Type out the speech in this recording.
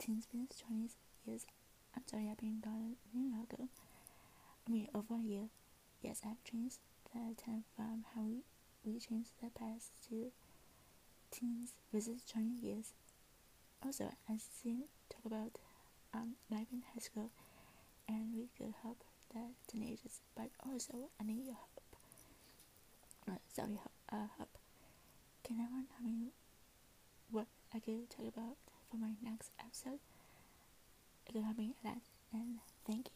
since Chinese years. I'm sorry, I've been gone a long ago. I mean, over a year. Yes, I've changed the time from how we, we changed the past to teens versus Chinese years. Also, I've seen talk about um, life in high school, and we could help the teenagers, but also I need your help. Uh, sorry, uh, help. Can tell me what I could talk about for my next episode? Lot, and thank you.